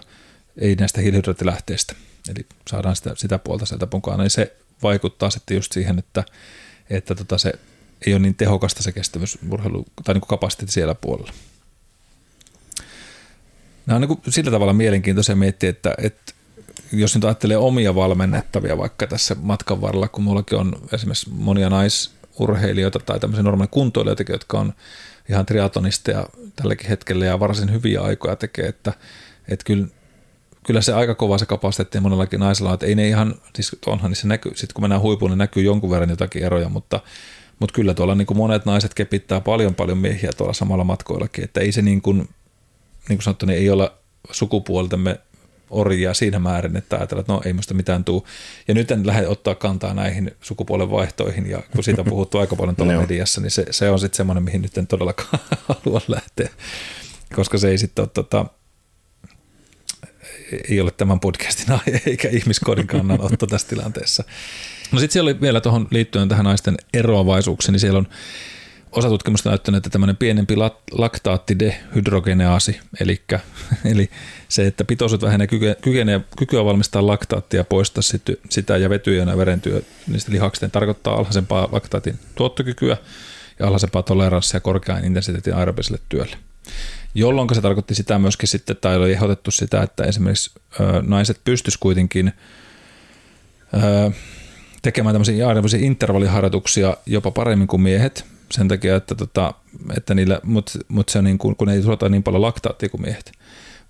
ei näistä hiilihydraattilähteistä. Eli saadaan sitä, sitä puolta sieltä mukaan. Niin se vaikuttaa sitten just siihen, että, että tota se ei ole niin tehokasta se kestävyysurheilu tai niin kapasiteetti siellä puolella. Nämä on niin kuin sillä tavalla mielenkiintoisia miettiä, että, että jos nyt ajattelee omia valmennettavia vaikka tässä matkan varrella, kun mullakin on esimerkiksi monia naisurheilijoita tai tämmöisiä normaaleja kuntoilijoita, jotka on ihan triatlonisteja tälläkin hetkellä ja varsin hyviä aikoja tekee, että, että kyllä, kyllä se aika kova se kapasiteetti monellakin naisella on, että ei ne ihan, siis onhan niin se näkyy, sitten kun mennään huipuun, niin näkyy jonkun verran jotakin eroja, mutta, mutta kyllä tuolla niin kuin monet naiset kepittää paljon paljon miehiä tuolla samalla matkoillakin, että ei se niin kuin, niin kuin sanottu, niin ei olla sukupuoltemme orjia siinä määrin, että ajatellaan, että no ei musta mitään tuu. Ja nyt en lähde ottaa kantaa näihin sukupuolen vaihtoihin, ja kun siitä on puhuttu aika paljon tuolla mediassa, niin se, se on sitten semmoinen, mihin nyt en todellakaan halua lähteä, koska se ei sitten ole tota, ei ole tämän podcastin aihe eikä ihmiskodin kannanotto tässä tilanteessa. No sitten siellä oli vielä tuohon liittyen tähän naisten eroavaisuuksiin, niin siellä on osa tutkimusta näyttänyt, että tämmöinen pienempi laktaattidehydrogeneaasi, eli, eli se, että pitoisuus vähenee kykenee, kykyä valmistaa laktaattia poistaa sitä ja vetyjä ja verentyö niistä lihaksista, tarkoittaa alhaisempaa laktaatin tuottokykyä ja alhaisempaa toleranssia korkean intensiteetin aerobiselle työlle. Jolloin se tarkoitti sitä myöskin sitten, tai oli ehdotettu sitä, että esimerkiksi naiset pystyisivät kuitenkin tekemään tämmöisiä intervalliharjoituksia jopa paremmin kuin miehet, sen takia, että, tota, että niillä, mutta mut se niin kuin, kun ei tuota niin paljon laktaattia kuin miehet.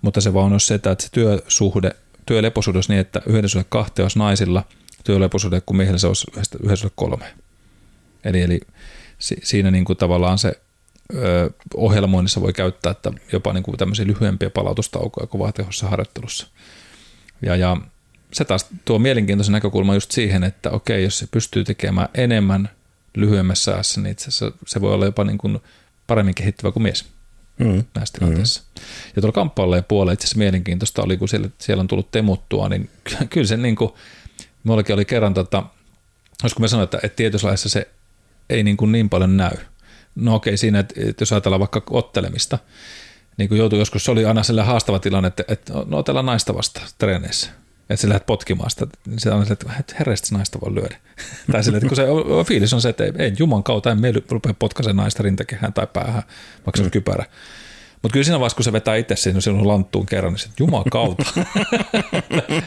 Mutta se vaan on se, että se työsuhde, työleposuhde olisi niin, että yhden suhde kahteen olisi naisilla, työleposuhde kuin miehillä se olisi yhden suhde kolme. Eli, eli siinä niin kuin tavallaan se ö, ohjelmoinnissa voi käyttää että jopa niin kuin tämmöisiä lyhyempiä palautustaukoja kovaa tehossa harjoittelussa. Ja, ja se taas tuo mielenkiintoisen näkökulma just siihen, että okei, jos se pystyy tekemään enemmän lyhyemmässä ajassa, niin itse asiassa se voi olla jopa niin kuin paremmin kehittyvä kuin mies mm. näissä tilanteissa. Mm. Ja tuolla kamppaileen puolella itse asiassa mielenkiintoista oli, kun siellä, siellä on tullut temuttua, niin kyllä se niin kuin, mullakin oli kerran, tota, olisiko me sanoa, että, että tietyslaissa se ei niin, kuin niin paljon näy. No okei, siinä, että, että jos ajatellaan vaikka ottelemista, niin kuin joutui joskus, se oli aina sellainen haastava tilanne, että, että no otellaan naista vasta treeneissä että sä lähdet potkimaan sitä, niin se on se, että herreistä naista voi lyödä. tai sille, että kun se fiilis on se, että ei, ei juman kautta, en me rupea potkaisen naista rintakehään tai päähän, vaikka se on mm. kypärä. Mutta kyllä siinä vaiheessa, kun se vetää itse siinä sinun lanttuun kerran, niin se, juman kautta.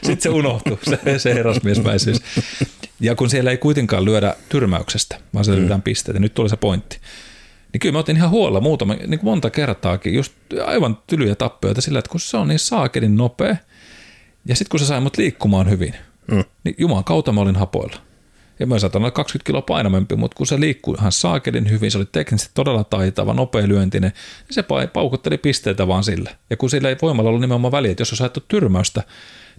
Sitten se unohtuu, se, se herrasmiesmäisyys. Ja kun siellä ei kuitenkaan lyödä tyrmäyksestä, vaan se lyödään mm. pisteitä, nyt tuli se pointti. Niin kyllä mä otin ihan huolella muutama, niin kuin monta kertaakin, just aivan tylyjä tappioita sillä, että kun se on niin saakelin nopea – ja sitten kun se sai mut liikkumaan hyvin, mm. niin Jumalan kautta mä olin hapoilla. Ja mä saatan olla 20 kiloa painamempi, mutta kun se liikkui ihan saakelin hyvin, se oli teknisesti todella taitava, nopea lyöntinen, niin se paukutteli pisteitä vaan sillä. Ja kun sillä ei voimalla ollut nimenomaan väliä, että jos olisi haettu tyrmäystä,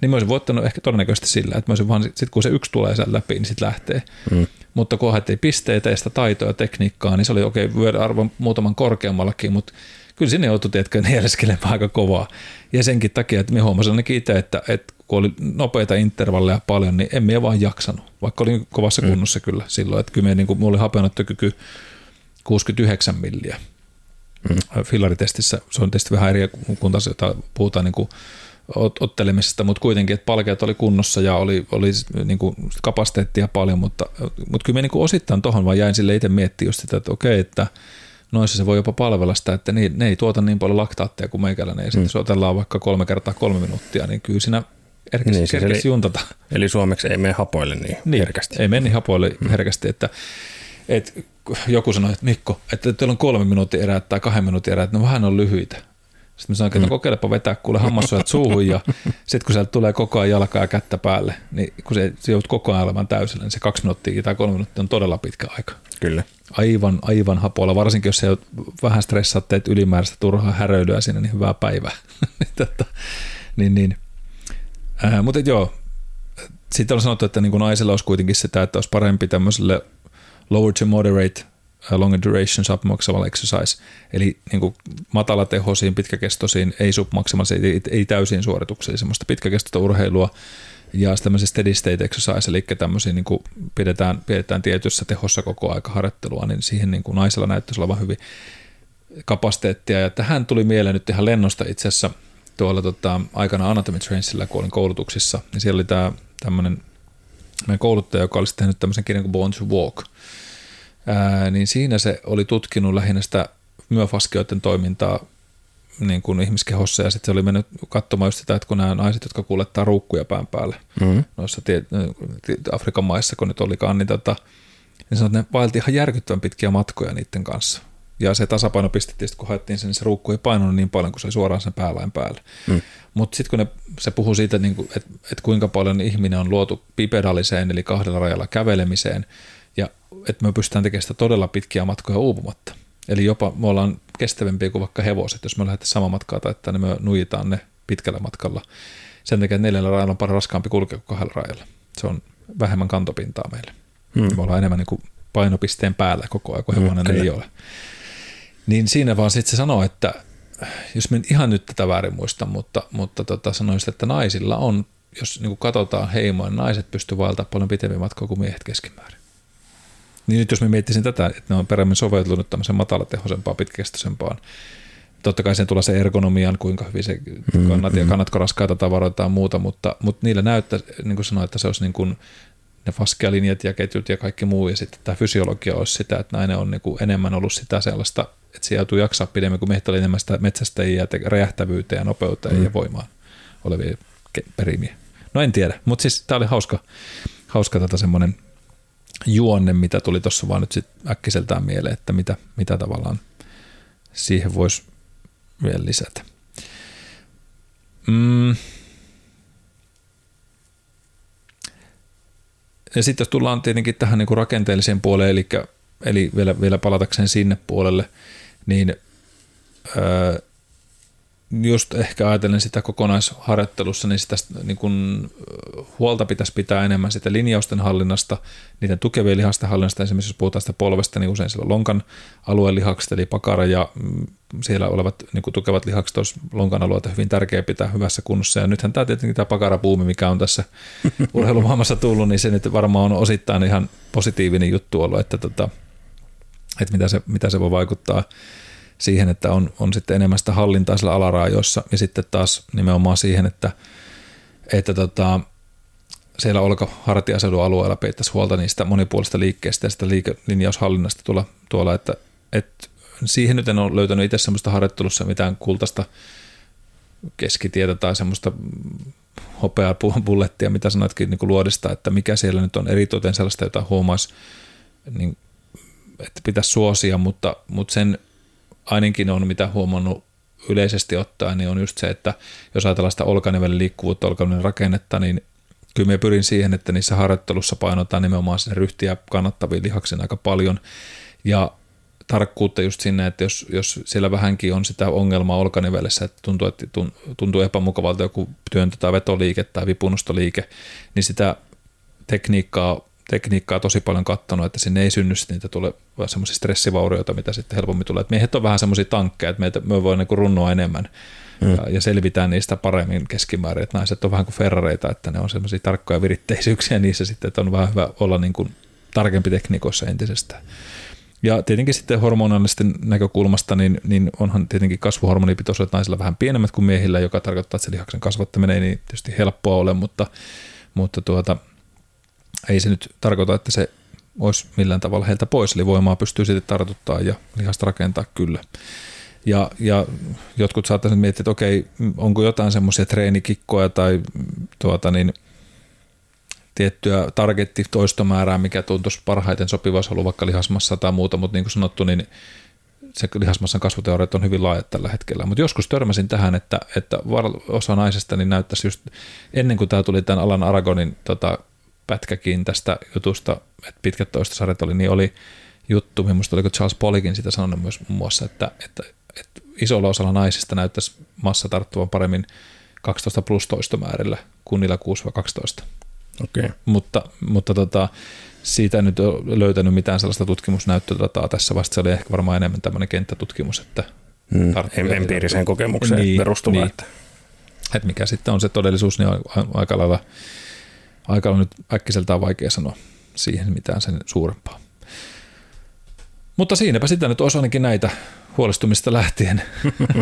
niin mä olisin voittanut ehkä todennäköisesti sillä, että mä olisin vaan, sit kun se yksi tulee sen läpi, niin sitten lähtee. Mm. Mutta kun haettiin pisteitä ja sitä taitoa ja tekniikkaa, niin se oli okei, okay, arvon muutaman korkeammallakin, mutta kyllä sinne joutui, tiedätkö, nieleskelemään aika kovaa. Ja senkin takia, että minä huomasin ainakin itse, että, että kun oli nopeita intervalleja paljon, niin en minä vaan jaksanut, vaikka olin kovassa mm. kunnossa mm. kyllä silloin. Että kyllä minä, niin kuin, minulla oli hapenottokyky 69 milliä. Mm. Fillaritestissä se on tietysti vähän eri kuin taas, jota puhutaan niin kuin ottelemisesta, mutta kuitenkin, että palkeat oli kunnossa ja oli, oli niin kuin kapasiteettia paljon, mutta, mutta kyllä minä niin osittain tuohon vaan jäin sille itse miettimään just sitä, että okei, että – noissa se voi jopa palvella sitä, että ne, ne ei tuota niin paljon laktaatteja kuin meikäläinen, ja sitten mm. jos otellaan vaikka kolme kertaa kolme minuuttia, niin kyllä siinä herkästi, niin, siis eli, juntata. Eli suomeksi ei mene hapoille niin, niin herkästi. ei mene niin hapoille mm. herkästi, että, että joku sanoi, että Mikko, että teillä on kolme minuutin erät tai kahden minuutin erät, no vähän on lyhyitä. Sitten mä sanoin, että no mm. kokeilepa vetää kuule hammassuojat suuhun ja sitten kun sieltä tulee koko ajan jalkaa ja kättä päälle, niin kun se, se joudut koko ajan olemaan täysillä, niin se kaksi minuuttia tai kolme minuuttia on todella pitkä aika. Kyllä. Aivan, aivan hapoilla, varsinkin jos se vähän stressaat teet ylimääräistä turhaa häröilyä siinä, niin hyvää päivää. niin, tota, niin, niin. Äh, mutta joo, sitten on sanottu, että niin kuin naisilla olisi kuitenkin sitä, että olisi parempi tämmöiselle lower to moderate longer duration submaximal exercise, eli niin kuin matalatehoisiin, pitkäkestoisiin, ei submaksimaalisiin, ei, ei täysiin suorituksiin, semmoista pitkäkestoista urheilua, ja tämmöisiä steady state exercise, eli tämmöisiä niin kuin pidetään, pidetään tietyssä tehossa koko aika harjoittelua, niin siihen niin kuin naisella näyttäisi olevan hyvin kapasiteettia. Ja tähän tuli mieleen nyt ihan lennosta itse asiassa tuolla tota, aikana Anatomy Trainsillä, kun olin koulutuksissa, niin siellä oli tämä tämmöinen meidän kouluttaja, joka olisi tehnyt tämmöisen kirjan kuin Born to Walk. Ää, niin siinä se oli tutkinut lähinnä sitä myöfaskioiden toimintaa niin kuin ihmiskehossa ja sitten se oli mennyt katsomaan just sitä, että kun nämä naiset, jotka kuljettaa ruukkuja pään päälle mm-hmm. noissa tie, Afrikan maissa, kun nyt olikaan, niin, tota, niin sanoi, että ne vaelti ihan järkyttävän pitkiä matkoja niiden kanssa. Ja se tasapainopiste tietysti, kun haettiin sen, niin se ruukku ei painunut niin paljon, kun se oli suoraan sen päälain päällä. Mm. Mutta sitten kun ne, se puhuu siitä, niin että et, et kuinka paljon ihminen on luotu pipedaliseen, eli kahdella rajalla kävelemiseen, ja että me pystytään tekemään sitä todella pitkiä matkoja uupumatta. Eli jopa me ollaan kestävämpiä kuin vaikka hevoset, jos me lähdetään sama matkaa tai että niin me nuijitaan ne pitkällä matkalla. sen takia, että neljällä rajalla on paljon raskaampi kulkea kuin kahdella rajalla. Se on vähemmän kantopintaa meille. Hmm. Me ollaan enemmän niin kuin painopisteen päällä koko ajan, kun hevonen hmm, ei ole. Niin siinä vaan sitten se sanoo, että jos me ihan nyt tätä väärin muista, mutta, mutta tota, sanoisin, että naisilla on, jos niin katsotaan heimoa, niin naiset pystyvät vaeltamaan paljon pitemmin matkaa kuin miehet keskimäärin. Niin nyt jos me miettisin tätä, että ne on perämmin soveltunut tämmöisen matalatehoisempaan, pitkäkestoisempaan, totta kai sen tulee se ergonomian, kuinka hyvin se mm, kannat mm, ja kannatko raskaita tavaroita ja muuta, mutta, mutta niillä näyttää, niin kuin sanoin, että se olisi niin kuin ne faskealinjat ja ketjut ja kaikki muu, ja sitten tämä fysiologia olisi sitä, että nainen on niin kuin enemmän ollut sitä sellaista, että se joutuu jaksaa pidemmän, kuin miehet oli enemmän sitä metsästäjiä, räjähtävyyteen ja nopeuteen mm. ja voimaan olevia perimiä. No en tiedä, mutta siis tämä oli hauska, hauska tätä semmoinen juonne, mitä tuli tuossa vaan nyt sit äkkiseltään mieleen, että mitä, mitä tavallaan siihen voisi vielä lisätä. Mm. Ja sitten jos tullaan tietenkin tähän niin kuin rakenteelliseen puoleen, eli, eli vielä, vielä palatakseen sinne puolelle, niin öö, just ehkä ajatellen sitä kokonaisharjoittelussa, niin sitä niin kun, huolta pitäisi pitää enemmän sitä linjausten hallinnasta, niiden tukevien lihasten hallinnasta, esimerkiksi jos puhutaan sitä polvesta, niin usein siellä lonkan alueen lihakset, eli pakara ja mm, siellä olevat niin tukevat lihakset olisi lonkan alueelta hyvin tärkeä pitää hyvässä kunnossa. Ja nythän tämä tietenkin tämä pakarapuumi, mikä on tässä urheilumaailmassa tullut, niin se nyt varmaan on osittain ihan positiivinen juttu ollut, että, tota, että mitä, se, mitä se voi vaikuttaa siihen, että on, on sitten enemmän sitä hallintaa sillä alaraajoissa ja sitten taas nimenomaan siihen, että, että tota, siellä olkahartiaseudun alueella peittäisi huolta niistä monipuolista liikkeistä ja sitä liikelinjaushallinnasta tuolla, tuolla että, että siihen nyt en ole löytänyt itse semmoista harjoittelussa mitään kultaista keskitietä tai semmoista hopeaa bullettia, mitä sanoitkin niin luodista, että mikä siellä nyt on eritoten sellaista, jota huomaisi, niin, että pitäisi suosia, mutta, mutta sen ainakin on mitä huomannut yleisesti ottaen, niin on just se, että jos ajatellaan sitä olkanivelin liikkuvuutta, olkanivelin rakennetta, niin kyllä me pyrin siihen, että niissä harjoittelussa painotaan nimenomaan sinne ryhtiä kannattaviin lihaksiin aika paljon. Ja tarkkuutta just sinne, että jos, jos siellä vähänkin on sitä ongelmaa olkanivelessä, että tuntuu, että tuntuu epämukavalta joku työntö- tai vetoliike tai vipunostoliike, niin sitä tekniikkaa tekniikkaa tosi paljon katsonut, että sinne ei synny niitä tule semmoisia stressivaurioita, mitä sitten helpommin tulee. Et miehet on vähän semmoisia tankkeja, että meitä, me voi niinku runnoa enemmän mm. ja, ja, selvitään niistä paremmin keskimäärin. Et naiset on vähän kuin ferrareita, että ne on semmoisia tarkkoja viritteisyyksiä niissä sitten, että on vähän hyvä olla niin kuin tarkempi tekniikoissa entisestään. Ja tietenkin sitten hormonaalisten näkökulmasta, niin, niin onhan tietenkin kasvuhormonipitoisuudet naisilla vähän pienemmät kuin miehillä, joka tarkoittaa, että se lihaksen kasvattaminen ei niin tietysti helppoa ole, mutta, mutta tuota, ei se nyt tarkoita, että se olisi millään tavalla heiltä pois, eli voimaa pystyy sitten tartuttaa ja lihasta rakentaa kyllä. Ja, ja jotkut saattaisivat miettiä, että okei, onko jotain semmoisia treenikikkoja tai tuota niin, tiettyä targetti toistomäärää, mikä tuntuisi parhaiten sopivassa ollut vaikka lihasmassa tai muuta, mutta niin kuin sanottu, niin se lihasmassan kasvuteoriat on hyvin laajat tällä hetkellä. Mutta joskus törmäsin tähän, että, että osa naisesta niin näyttäisi just ennen kuin tämä tuli tämän Alan Aragonin tota, pätkäkin tästä jutusta, että pitkät toistosarjat oli, niin oli juttu, minusta oliko Charles Polikin sitä sanonut myös muun muassa, että, että, että isolla osalla naisista näyttäisi massa tarttuvan paremmin 12 plus toistomäärillä kuin niillä 6-12. Okay. Mutta, mutta tota, siitä en nyt ole löytänyt mitään sellaista tutkimusnäyttödataa tässä, vasta se oli ehkä varmaan enemmän tämmöinen kenttätutkimus, että mm, empiiriseen kokemukseen niin, perustuva. Niin, että. että mikä sitten on se todellisuus, niin on aika lailla aika on nyt äkkiseltään vaikea sanoa siihen mitään sen suurempaa. Mutta siinäpä sitä nyt olisi ainakin näitä huolestumista lähtien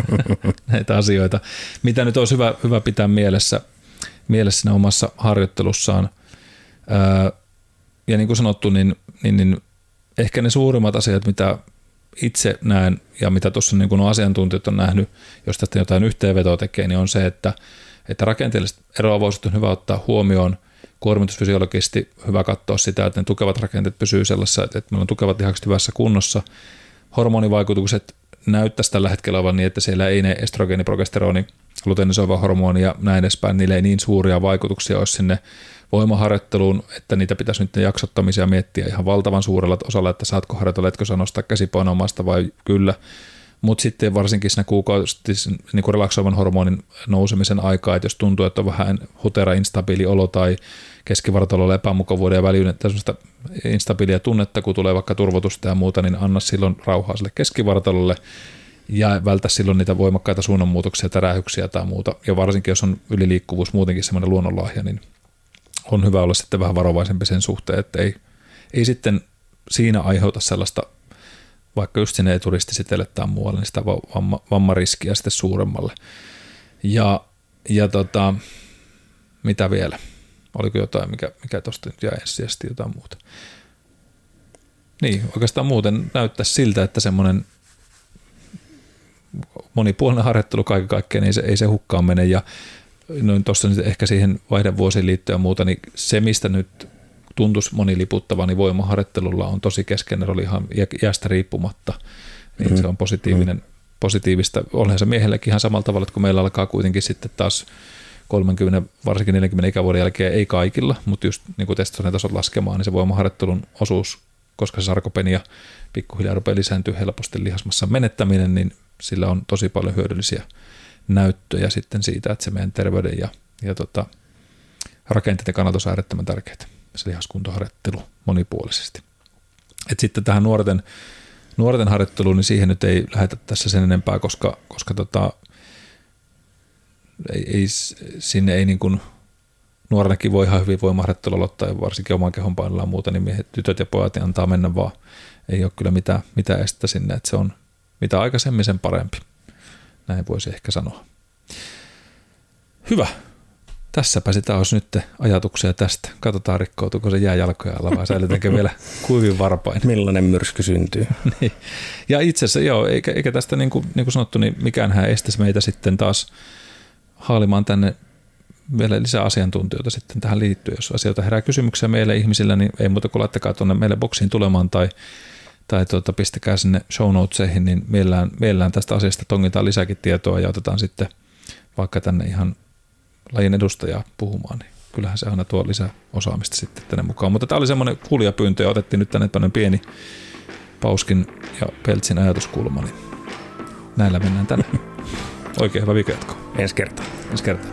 näitä asioita, mitä nyt olisi hyvä, hyvä pitää mielessä, mielessä omassa harjoittelussaan. ja niin kuin sanottu, niin, niin, niin ehkä ne suurimmat asiat, mitä itse näen ja mitä tuossa niin kuin asiantuntijat on nähnyt, jos tästä jotain yhteenvetoa tekee, niin on se, että, että rakenteelliset eroavaisuudet on hyvä ottaa huomioon – kuormitusfysiologisesti hyvä katsoa sitä, että ne tukevat rakenteet pysyy sellaisessa, että meillä on tukevat lihakset hyvässä kunnossa. Hormonivaikutukset näyttäisi tällä hetkellä olevan niin, että siellä ei ne estrogeeni, progesteroni, luteinisoiva hormoni ja näin edespäin, niille ei niin suuria vaikutuksia olisi sinne voimaharjoitteluun, että niitä pitäisi nyt jaksottamisia miettiä ihan valtavan suurella osalla, että saatko harjoitella, etkö sä nostaa vai kyllä, Mutta sitten varsinkin siinä kuukausittis niin relaksoivan hormonin nousemisen aikaa, että jos tuntuu, että on vähän hutera instabiili olo tai keskivartalolla epämukavuuden ja väljyyden tämmöistä instabiilia tunnetta, kun tulee vaikka turvotusta ja muuta, niin anna silloin rauhaa sille keskivartalolle ja vältä silloin niitä voimakkaita suunnanmuutoksia, tärähyksiä tai muuta. Ja varsinkin, jos on yliliikkuvuus muutenkin semmoinen luonnonlahja, niin on hyvä olla sitten vähän varovaisempi sen suhteen, että ei, ei sitten siinä aiheuta sellaista, vaikka just sinne turistisitelle tai muualle, niin sitä vamma, vammariskiä sitten suuremmalle. Ja, ja tota, mitä vielä? Oliko jotain, mikä, mikä tuosta nyt jäi ensisijaisesti jotain muuta? Niin, oikeastaan muuten näyttää siltä, että semmoinen monipuolinen harjoittelu kaiken kaikkiaan, niin se, ei se hukkaan mene. Ja noin tuossa ehkä siihen vaihdevuosiin liittyen ja muuta, niin se, mistä nyt tuntuisi moni liputtava, niin voimaharjoittelulla on tosi keskeinen rooli ihan iästä riippumatta. Niin mm-hmm. se on positiivinen, mm-hmm. positiivista. Onhan se miehellekin ihan samalla tavalla, että kun meillä alkaa kuitenkin sitten taas 30, varsinkin 40 ikävuoden jälkeen, ei kaikilla, mutta just niin kuin tasot laskemaan, niin se voimaharjoittelun osuus, koska se sarkopenia pikkuhiljaa rupeaa lisääntyä helposti lihasmassa menettäminen, niin sillä on tosi paljon hyödyllisiä näyttöjä sitten siitä, että se meidän terveyden ja, ja tota, rakenteiden kannalta on äärettömän tärkeää, se lihaskuntoharjoittelu monipuolisesti. Et sitten tähän nuorten, nuorten harjoitteluun, niin siihen nyt ei lähdetä tässä sen enempää, koska, koska tota, ei, ei, sinne ei niin kuin, nuorenakin voi ihan hyvin voimaharjoittelu aloittaa, varsinkin oman kehon painolla ja muuta, niin miehet, tytöt ja pojat niin antaa mennä vaan. Ei ole kyllä mitään, mitään estettä sinne, että se on mitä aikaisemmin sen parempi. Näin voisi ehkä sanoa. Hyvä. Tässäpä sitä olisi nyt ajatuksia tästä. Katsotaan rikkoutuuko se jää jalkoja alla vai säilytäänkö vielä kuivin varpain. Millainen myrsky syntyy. niin. Ja itse asiassa joo, eikä, eikä tästä niin kuin, niin kuin sanottu, niin mikään estäisi meitä sitten taas haalimaan tänne vielä lisää asiantuntijoita sitten tähän liittyen. Jos asioita herää kysymyksiä meille ihmisillä, niin ei muuta kuin laittakaa tuonne meille boksiin tulemaan tai tai tuota, pistäkää sinne show notesihin, niin mielellään, mielellään tästä asiasta tongitaan lisääkin tietoa ja otetaan sitten vaikka tänne ihan lajin edustajaa puhumaan, niin kyllähän se aina tuo lisää osaamista sitten tänne mukaan. Mutta tämä oli semmoinen kuulijapyyntö ja otettiin nyt tänne pieni Pauskin ja Peltsin ajatuskulma, niin näillä mennään tänne. Oikein hyvä viikko Ensi kertaa. Ensi kertaa.